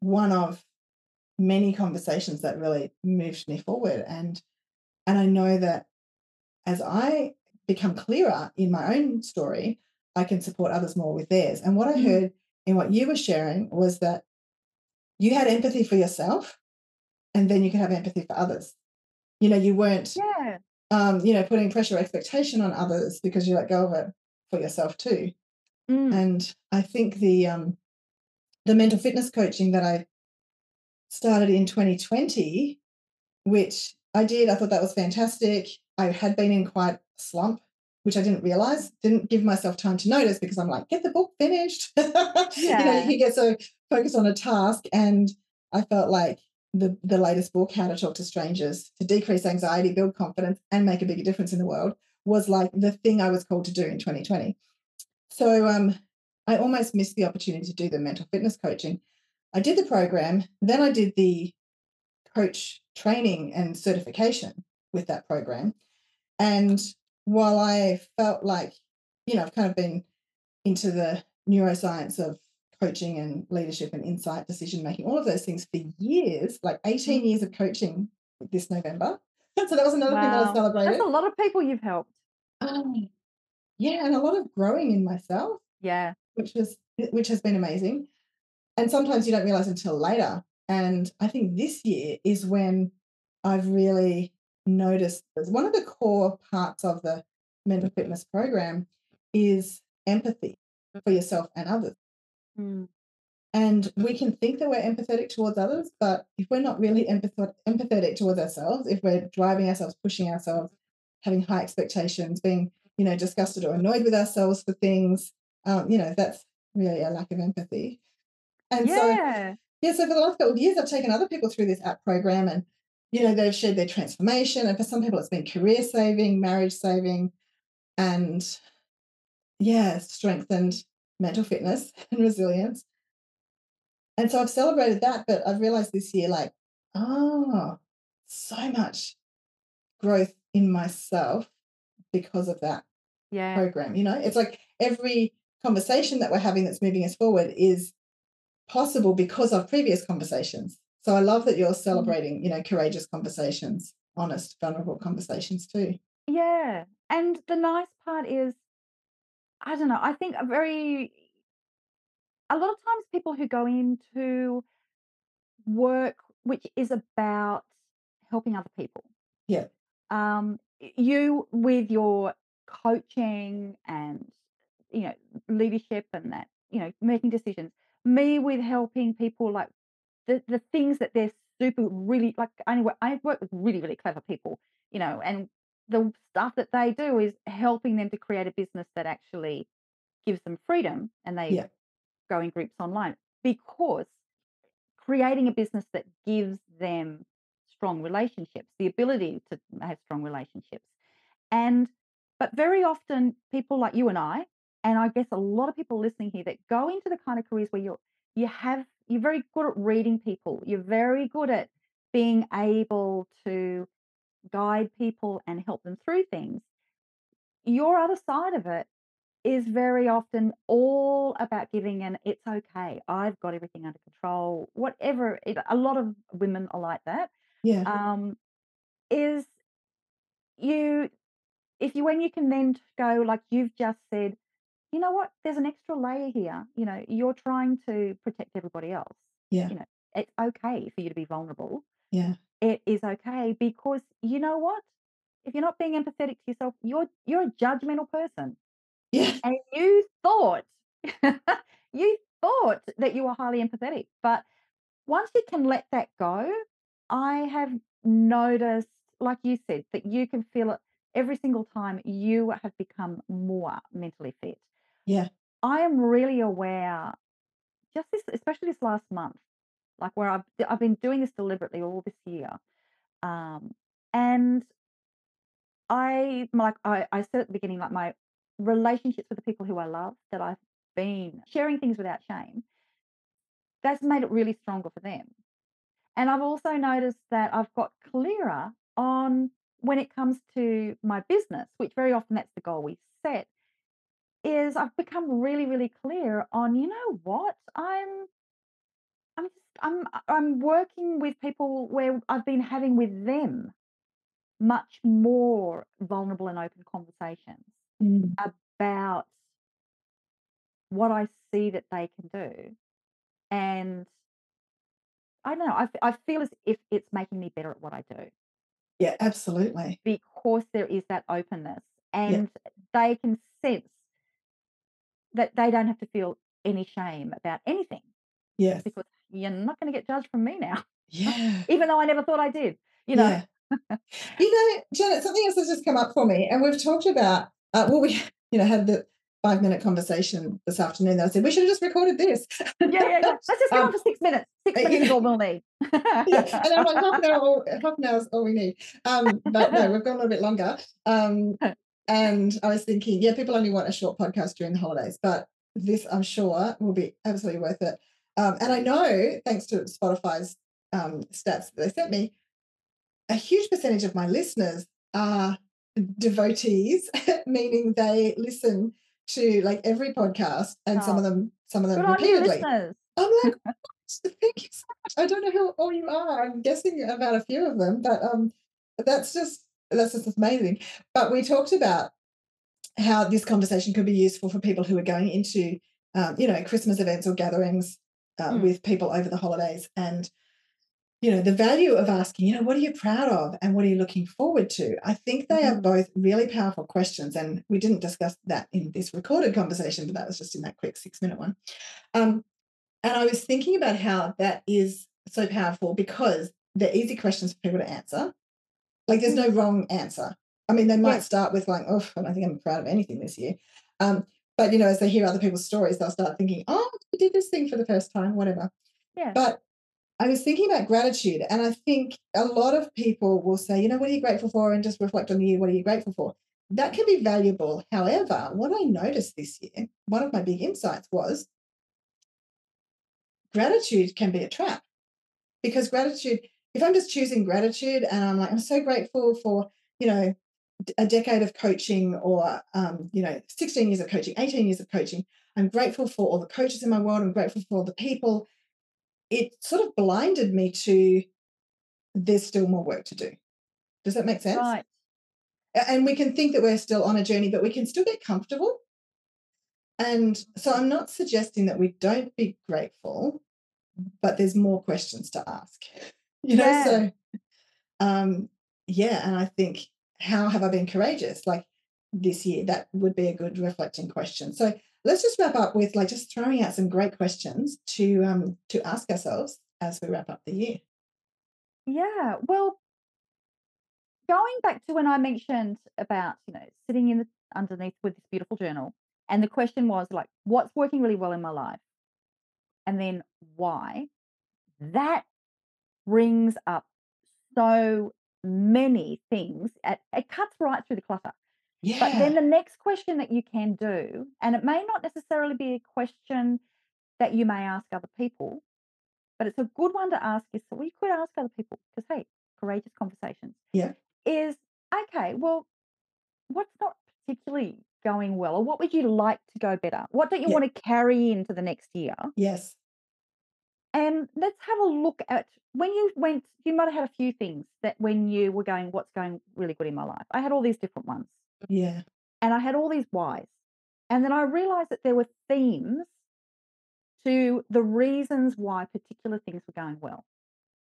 one of many conversations that really moved me forward. And and I know that as I become clearer in my own story, I can support others more with theirs. And what I Mhm. heard in what you were sharing was that you had empathy for yourself and then you could have empathy for others. You know, you weren't Yeah. um, you know, putting pressure or expectation on others because you let go of it for yourself too. Mm. And I think the um, the mental fitness coaching that I started in 2020, which I did, I thought that was fantastic. I had been in quite a slump, which I didn't realize, didn't give myself time to notice because I'm like, get the book finished. you know, Yeah. you get so focused on a task. And I felt like the, the latest book, How to Talk to Strangers to Decrease Anxiety, Build Confidence, and Make a Bigger Difference in the World, was like the thing I was called to do in 2020. So um, I almost missed the opportunity to do the mental fitness coaching. I did the program, then I did the coach training and certification with that program. And while I felt like, you know, I've kind of been into the neuroscience of coaching and leadership and insight, decision making, all of those things for years, like 18 years of coaching this November. So that was another thing that I Wow. celebrated. That's a lot of people you've helped. Um, yeah, and a lot of growing in myself Yeah. which was which has been amazing. And sometimes you don't realize until later. And I think this year is when I've really noticed that one of the core parts of the mental fitness program is empathy for yourself and others. Mm. And we can think that we're empathetic towards others, but if we're not really empath- empathetic towards ourselves, if we're driving ourselves, pushing ourselves, having high expectations, being, you know, disgusted or annoyed with ourselves for things, um, you know, that's really a lack of empathy. And so, Yeah. yeah, so for the last couple of years, I've taken other people through this app program and, you know, they've shared their transformation. And for some people, it's been career saving, marriage saving, and yeah, strengthened mental fitness and resilience. And so I've celebrated that, but I've realized this year, like, oh, so much growth in myself because of that Yeah. program. You know, it's like every conversation that we're having that's moving us forward is possible because of previous conversations. So I love that you're mm. celebrating, you know, courageous conversations, honest, vulnerable conversations too. Yeah. And the nice part is, I don't know, I think a very a lot of times people who go into work which is about helping other people. Yeah. Um, you with your coaching and you know leadership and that you know making decisions. Me with helping people like the the things that they're super really like. I work, I work with really really clever people, you know, and the stuff that they do is helping them to create a business that actually gives them freedom, and they Yeah. go in groups online because creating a business that gives them strong relationships, the ability to have strong relationships. And, but very often people like you and I, and I guess a lot of people listening here that go into the kind of careers where you're, you have, you're very good at reading people, you're very good at being able to guide people and help them through things. Your other side of it is very often all about giving and it's okay i've got everything under control whatever it, a lot of women are like that Yeah. um is you if you when you can then go like you've just said you know what there's an extra layer here you know you're trying to protect everybody else Yeah. you know it's okay for you to be vulnerable Yeah. It is okay because you know what if you're not being empathetic to yourself you're you're a judgmental person Yeah. and you thought you thought that you were highly empathetic but once you can let that go i have noticed like you said that you can feel it every single time you have become more mentally fit Yeah. i am really aware just this especially this last month like where i've, I've been doing this deliberately all this year um, and I like I, I said at the beginning, like my relationships with the people who I love that I've been sharing things without shame, that's made it really stronger for them. And I've also noticed that I've got clearer on when it comes to my business, which very often that's the goal we set, is I've become really, really clear on, you know what, I'm I'm just I'm I'm working with people where I've been having with them much more vulnerable and open conversations Mm. about what I see that they can do. And I don't know, I, I feel as if it's making me better at what I do Yeah. Absolutely. because there is that openness Yeah. and they can sense that they don't have to feel any shame about anything Yes. because you're not going to get judged from me now, Yeah. even though I never thought I did, you know? Yeah. You know, Janet, something else has just come up for me, and we've talked about. Uh, well, we, you know, had the five minute conversation this afternoon. That I said we should have just recorded this. Yeah, yeah, yeah. Let's just go Um, on for six minutes. Six you minutes is all we'll need. yeah, and I'm like half an hour, all, half an hour is all we need. Um, but no, we've got a little bit longer. Um, and I was thinking, yeah, people only want a short podcast during the holidays, but this I'm sure will be absolutely worth it. Um, and I know, thanks to Spotify's um, stats that they sent me, a huge percentage of my listeners are devotees, meaning they listen to like every podcast, and some of Oh. them, some of them Good repeatedly. I'm like, "What? thank you so much. I don't know who all you are. I'm guessing about a few of them, but um, that's just that's just amazing. But we talked about how this conversation could be useful for people who are going into, um, you know, Christmas events or gatherings uh, Mm. with people over the holidays, and you know the value of asking, you know, what are you proud of, and what are you looking forward to. I think they are Mhm. both really powerful questions, and we didn't discuss that in this recorded conversation, but that was just in that quick six minute one. Um, and I was thinking about how that is so powerful because they're easy questions for people to answer. Like there's no wrong answer. I mean, they might Yes. start with like, oh, I don't think I'm proud of anything this year. Um, but you know, as they hear other people's stories, they'll start thinking, oh, Did this thing for the first time, whatever. Yeah. But I was thinking about gratitude, and I think a lot of people will say, you know, what are you grateful for? And just reflect on the year, what are you grateful for? That can be valuable. However, what I noticed this year, one of my big insights was gratitude can be a trap because gratitude, if I'm just choosing gratitude and I'm like, I'm so grateful for, you know, a decade of coaching or, um, you know, 16 years of coaching, 18 years of coaching, I'm grateful for all the coaches in my world, I'm grateful for all the people. It sort of blinded me to there's still more work to do. Does that make sense? Right. and we can think that we're still on a journey, but we can still get comfortable. And so I'm not suggesting that we don't be grateful, but there's more questions to ask. You know, Yeah. so um yeah, and I think how have I been courageous like this year? That would be a good reflecting question. So let's just wrap up with like just throwing out some great questions to um to ask ourselves as we wrap up the year. Yeah. Well, going back to when I mentioned about, you know, sitting in the underneath with this beautiful journal, and the question was like, what's working really well in my life? And then why? That brings up so many things. It, it cuts right through the clutter. Yeah. But then the next question that you can do, and it may not necessarily be a question that you may ask other people, but it's a good one to ask yourself. Well, you could ask other people because, hey, courageous conversations. Yeah. Is okay, well, what's not particularly going well, or what would you like to go better? What don't you Yeah. want to carry into the next year? yes. And let's have a look at when you went, you might have had a few things that when you were going, what's going really good in my life? I had all these different ones Yeah. and I had all these whys. And then I realized that there were themes to the reasons why particular things were going well.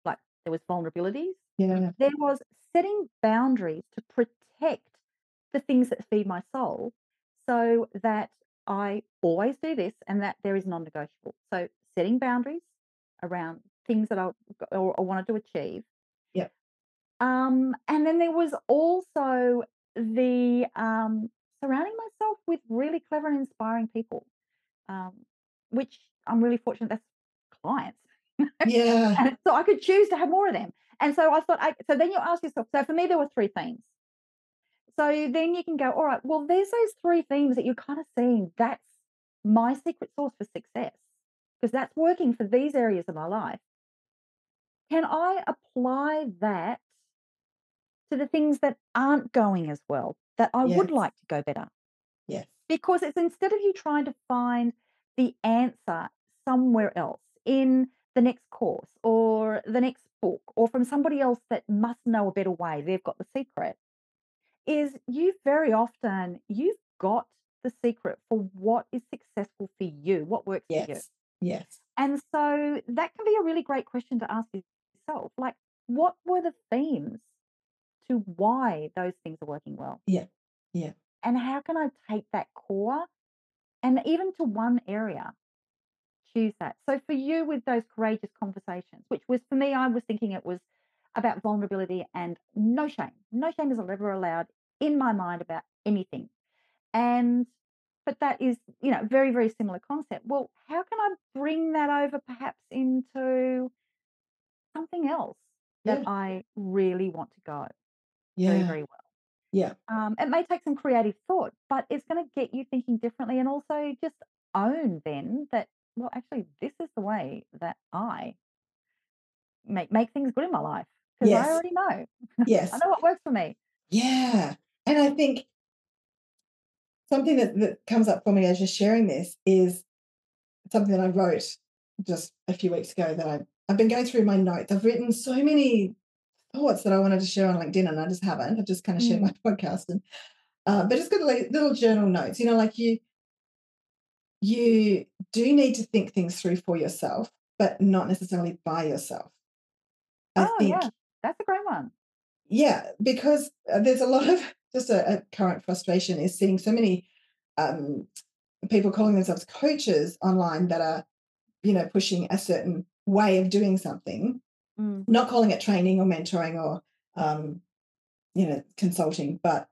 Like there was vulnerabilities, Yeah. there was setting boundaries to protect the things that feed my soul so that I always do this and that there is non-negotiable. So setting boundaries around things that I or, or wanted to achieve. Yeah. Um, and then there was also the um, surrounding myself with really clever and inspiring people, um, which I'm really fortunate that's clients. Yeah. And so I could choose to have more of them. And so I thought, I, so then you ask yourself, so for me, there were three themes. So then you can go, all right, well, there's those three themes that you're kind of seeing. That's my secret sauce for success because that's working for these areas of my life. Can I apply that to the things that aren't going as well, that I would like to go better? Yes. because it's instead of you trying to find the answer somewhere else in the next course or the next book or from somebody else that must know a better way they've got the secret is you very often you've got the secret for what is successful for you what works for you Yes. Yes. and so that can be a really great question to ask yourself like what were the themes to why those things are working well Yeah. Yeah. and how can I take that core and even to one area, choose that. So for you with those courageous conversations, which was for me, I was thinking it was about vulnerability and no shame. No shame is ever allowed in my mind about anything. And but that is, you know, very, very similar concept. Well, how can I bring that over perhaps into something else that Yeah. I really want to go Yeah. very well? Yeah. Um, it may take some creative thought, but it's going to get you thinking differently and also just own then that, well, actually, this is the way that I make, make things good in my life because I already know. Yes. I know what works for me. Yeah. And I think something that, that comes up for me as you're sharing this is something that I wrote just a few weeks ago that I, I've been going through my notes. I've written so many thoughts that I wanted to share on LinkedIn and I just haven't. I've just kind of shared my podcast and uh, but just got li- little journal notes, you know, like you you do need to think things through for yourself, but not necessarily by yourself. I oh, think yeah. That's a great one. yeah, because uh, there's a lot of just a, a current frustration is seeing so many um, people calling themselves coaches online that are, you know, pushing a certain way of doing something, Mm, not calling it training or mentoring or, um, you know, consulting, but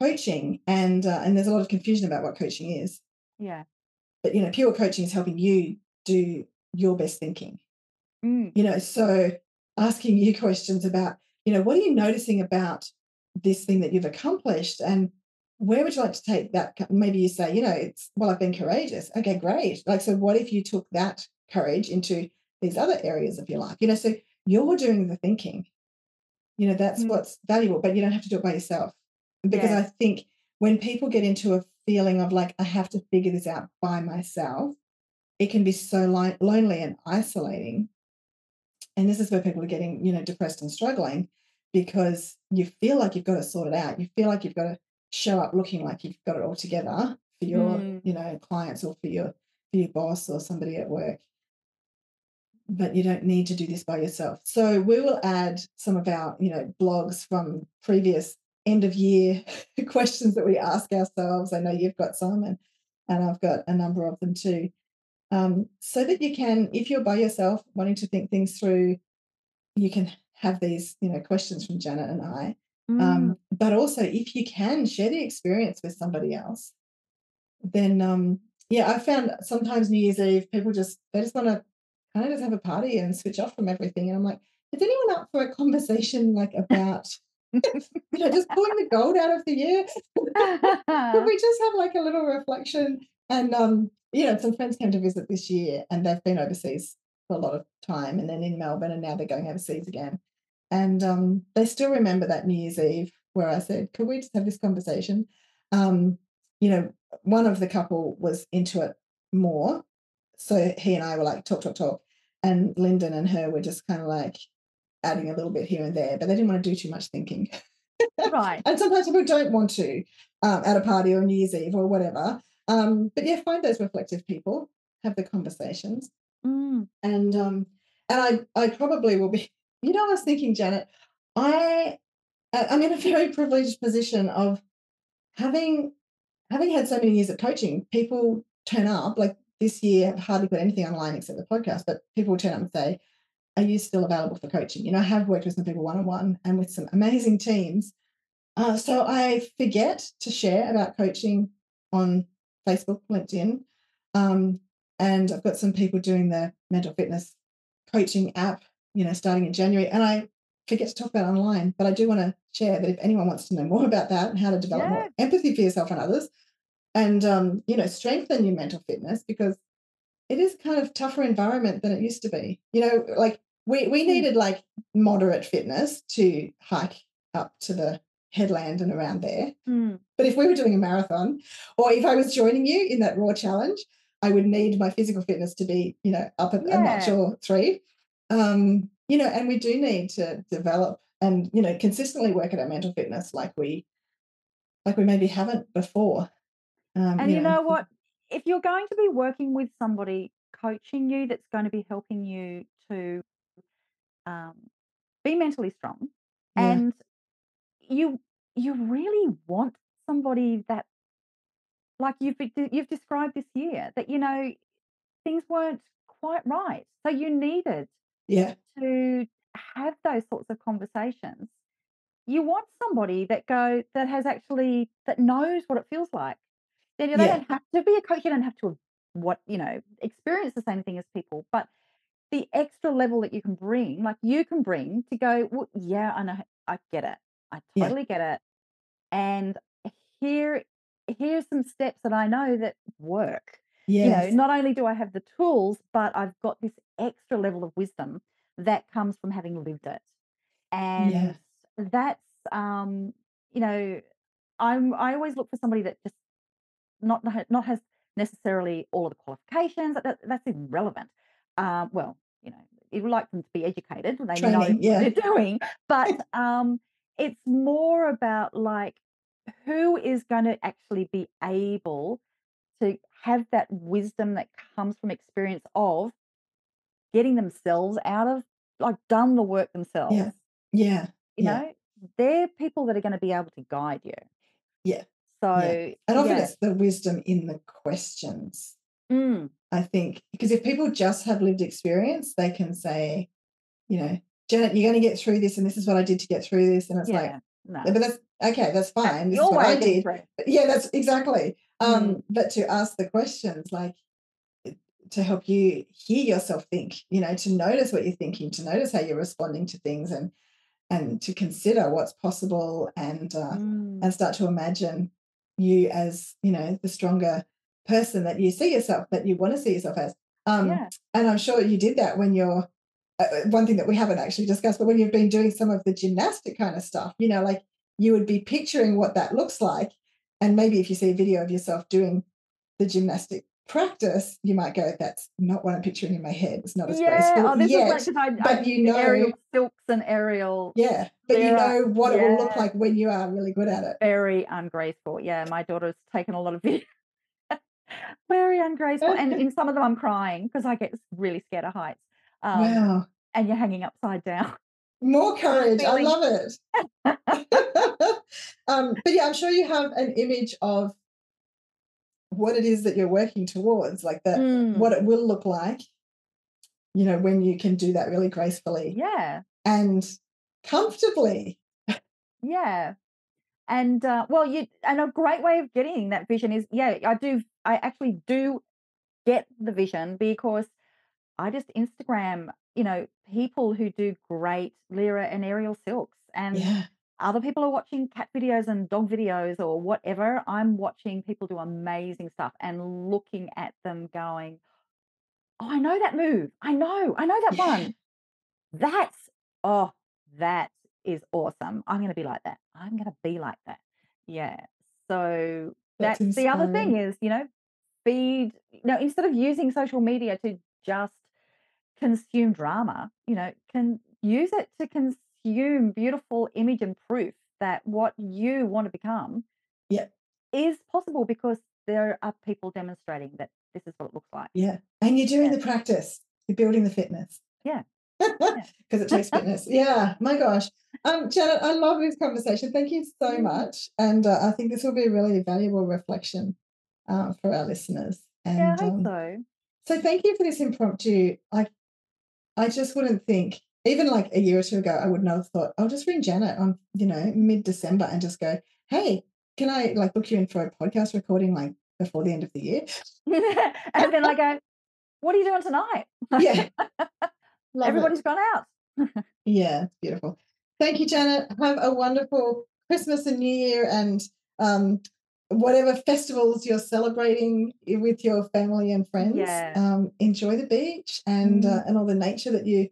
coaching. And uh, and there's a lot of confusion about what coaching is. yeah. But you know, pure coaching is helping you do your best thinking. Mm, you know so asking you questions about you know what are you noticing about this thing that you've accomplished and where would you like to take that maybe you say you know it's well i've been courageous okay great like so what if you took that courage into these other areas of your life you know so you're doing the thinking you know that's Mm. what's valuable but you don't have to do it by yourself because i think when people get into a feeling of like i have to figure this out by myself it can be so li- lonely and isolating and this is where people are getting you know depressed and struggling because you feel like you've got to sort it out. You feel like you've got to show up looking like you've got it all together for your, Mm. you know, clients or for your for your boss or somebody at work. But you don't need to do this by yourself. So we will add some of our, you know, blogs from previous end of year questions that we ask ourselves. I know you've got some and and I've got a number of them too. Um, so that you can, if you're by yourself wanting to think things through, you can have these, you know, questions from Janet and I. Mm. Um, but also, if you can share the experience with somebody else, then um, yeah, I found sometimes New Year's Eve people just they just want to kind of just have a party and switch off from everything. And I'm like, is anyone up for a conversation like about you know just pulling the gold out of the year? Could we just have like a little reflection? And um, you know, some friends came to visit this year, and they've been overseas for a lot of time, and then in Melbourne, and now they're going overseas again. And um, they still remember that New Year's Eve where I said, "Could we just have this conversation?" Um, you know, one of the couple was into it more, so he and I were like talk, talk, talk, and Lyndon and her were just kind of like adding a little bit here and there, but they didn't want to do too much thinking. right. And sometimes people don't want to um, at a party or New Year's Eve or whatever. Um, but yeah, find those reflective people, have the conversations, Mm. and um, and I I probably will be. You know, I was thinking, Janet, I I- I'm in a very privileged position of having having had so many years of coaching. People turn up like this year. I've hardly put anything online except the podcast, but people will turn up and say, "Are you still available for coaching?" You know, I have worked with some people one on one and with some amazing teams. Uh, so I forget to share about coaching on Facebook, LinkedIn, um, and I've got some people doing the mental fitness coaching app, you know, starting in January, and I forget to talk about online. But I do want to share that if anyone wants to know more about that and how to develop Yeah. more empathy for yourself and others, and um, you know, strengthen your mental fitness because it is kind of tougher environment than it used to be. You know, like we we Mm. needed like moderate fitness to hike up to the headland and around there. Mm. But if we were doing a marathon, or if I was joining you in that raw challenge, I would need my physical fitness to be, you know, up at a notch or three. Um, you know, and we do need to develop and you know consistently work at our mental fitness like we like we maybe haven't before. Um, And you know what? If you're going to be working with somebody coaching you that's going to be helping you to um, be mentally strong, Yeah. and you you really want somebody that, like you've you've described this year, that you know things weren't quite right, so you needed Yeah, to have those sorts of conversations. You want somebody that go that has actually that knows what it feels like. Then they Yeah. don't have to be a coach. You don't have to what you know experience the same thing as people, but the extra level that you can bring, like you can bring to go. Well, yeah, I know, I get it. I Yeah. totally get it. And here, here's some steps that I know that work you know, not only do I have the tools, but I've got this extra level of wisdom that comes from having lived it. And yeah, that's um, you know, I'm I always look for somebody that just not not has necessarily all of the qualifications. That, that's irrelevant. Um, well, you know, you would like them to be educated. They know Training, what yeah. they're doing, but um, it's more about like who is going to actually be able to have that wisdom that comes from experience of getting themselves out of like done the work themselves. yeah, yeah, You yeah. know, they're people that are going to be able to guide you. Yeah, So and often yeah. it's the wisdom in the questions. Mm, I think because if people just have lived experience, they can say, you know, Janet, you're going to get through this, and this is what I did to get through this, and it's like. No. but that's okay, that's That's fine. This is what I did. Yeah, that's exactly. Um, Mm. but to ask the questions, like to help you hear yourself think, you know, to notice what you're thinking, to notice how you're responding to things, and and to consider what's possible, and uh, Mm. and start to imagine you as you know the stronger person that you see yourself that you want to see yourself as um Yeah. and i'm sure you did that when you're uh, uh, one thing that we haven't actually discussed but when you've been doing some of the gymnastic kind of stuff you know like you would be picturing what that looks like and maybe if you see a video of yourself doing the gymnastic practice, you might go, that's not what I'm picturing in my head. It's not as Yeah. graceful Oh, this yet. is like I, but I you know- aerial silks and aerial yeah, but you know what it will look like when you are really good at it. very ungraceful. Yeah, my daughter's taken a lot of videos. very ungraceful, and in some of them I'm crying because I get really scared of heights. Um, wow. And you're hanging upside down. More courage. I love it. um, but yeah, I'm sure you have an image of what it is that you're working towards, like that, Mm, what it will look like, you know, when you can do that really gracefully yeah, and comfortably. yeah. And uh, well, you and a great way of getting that vision is yeah, I do. I actually do get the vision because I just Instagram, you know, people who do great Lyra and aerial silks, and Yeah. Other people are watching cat videos and dog videos or whatever. I'm watching people do amazing stuff and looking at them going, Oh, I know that move. I know, I know that one. That's, oh, that is awesome. I'm going to be like that. I'm going to be like that. Yeah. So That's that's, the other thing is, you know, feed, you know, instead of using social media to just consume drama, you know, can use it to consume beautiful image and proof that what you want to become Yeah. is possible because there are people demonstrating that this is what it looks like. Yeah. And you're doing Yeah. the practice. You're building the fitness. Yeah. Because it takes fitness. Yeah. My gosh. Um, Janet, I love this conversation. Thank you so much. And uh, I think this will be a really valuable reflection uh, for our listeners. And yeah, I hope um, so. so thank you for this impromptu. I, I just wouldn't think, even like a year or two ago, I would not have thought, I'll just ring Janet on, you know, mid December and just go, hey, can I like book you in for a podcast recording like before the end of the year? and then I go, What are you doing tonight? Yeah. It. Everybody's gone out. Yeah, it's beautiful. Thank you, Janet. Have a wonderful Christmas and New Year and um, whatever festivals you're celebrating with your family and friends. Yeah. Um, enjoy the beach and uh, Mm. and all the nature that you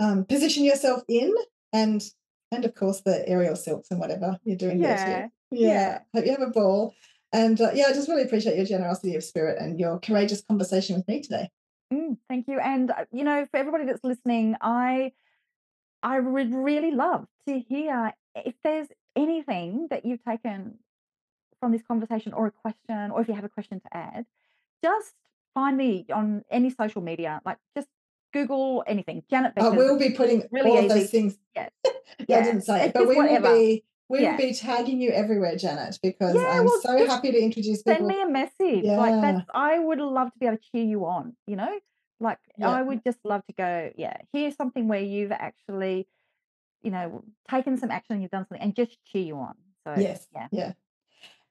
um, position yourself in, and and of course the aerial silks and whatever you're doing there Yeah. too. Yeah. Yeah. Hope you have a ball. And uh, yeah, I just really appreciate your generosity of spirit and your courageous conversation with me today. Mm, thank you. And uh, you know, for everybody that's listening, I I would really love to hear if there's anything that you've taken from this conversation or a question, or if you have a question to add, just find me on any social media, like just Google anything. Janet I will be putting really all of those things Yes. Yeah, I didn't say it, but we whatever. will be we Yeah. will be tagging you everywhere, Janet, because Yeah, I'm well, so happy to introduce Send me a message. Like Yeah. that's I would love to be able to cheer you on, you know? Like. I would just love to go, yeah, here's something where you've actually, you know, taken some action and you've done something and just cheer you on. So Yes, yeah. yeah.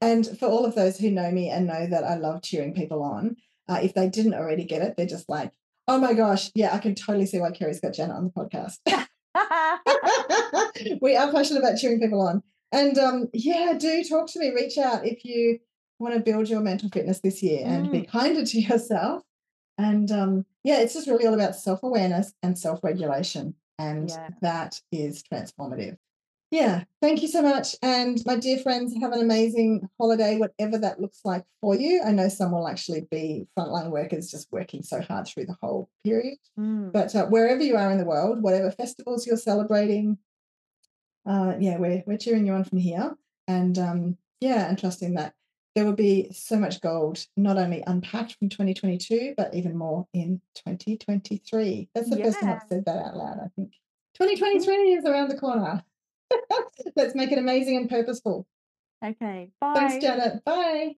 And for all of those who know me and know that I love cheering people on, uh, if they didn't already get it, they're just like, oh my gosh, yeah, I can totally see why Kerry's got Janet on the podcast. we are passionate about cheering people on. And um, yeah, do talk to me, reach out if you want to build your mental fitness this year and be kinder to yourself. And um, yeah, it's just really all about self awareness and self regulation. And Yeah. that is transformative. Yeah, thank you so much. And my dear friends, have an amazing holiday, whatever that looks like for you. I know some will actually be frontline workers just working so hard through the whole period. Mm. But uh, wherever you are in the world, whatever festivals you're celebrating, uh, yeah, we're we're cheering you on from here, and um, yeah, and trusting that there will be so much gold not only unpacked from 2022, but even more in 2023. That's the first time I've said that out loud. I think 2023 is around the corner. Let's make it amazing and purposeful. Okay. Bye. Thanks, Janet. Bye.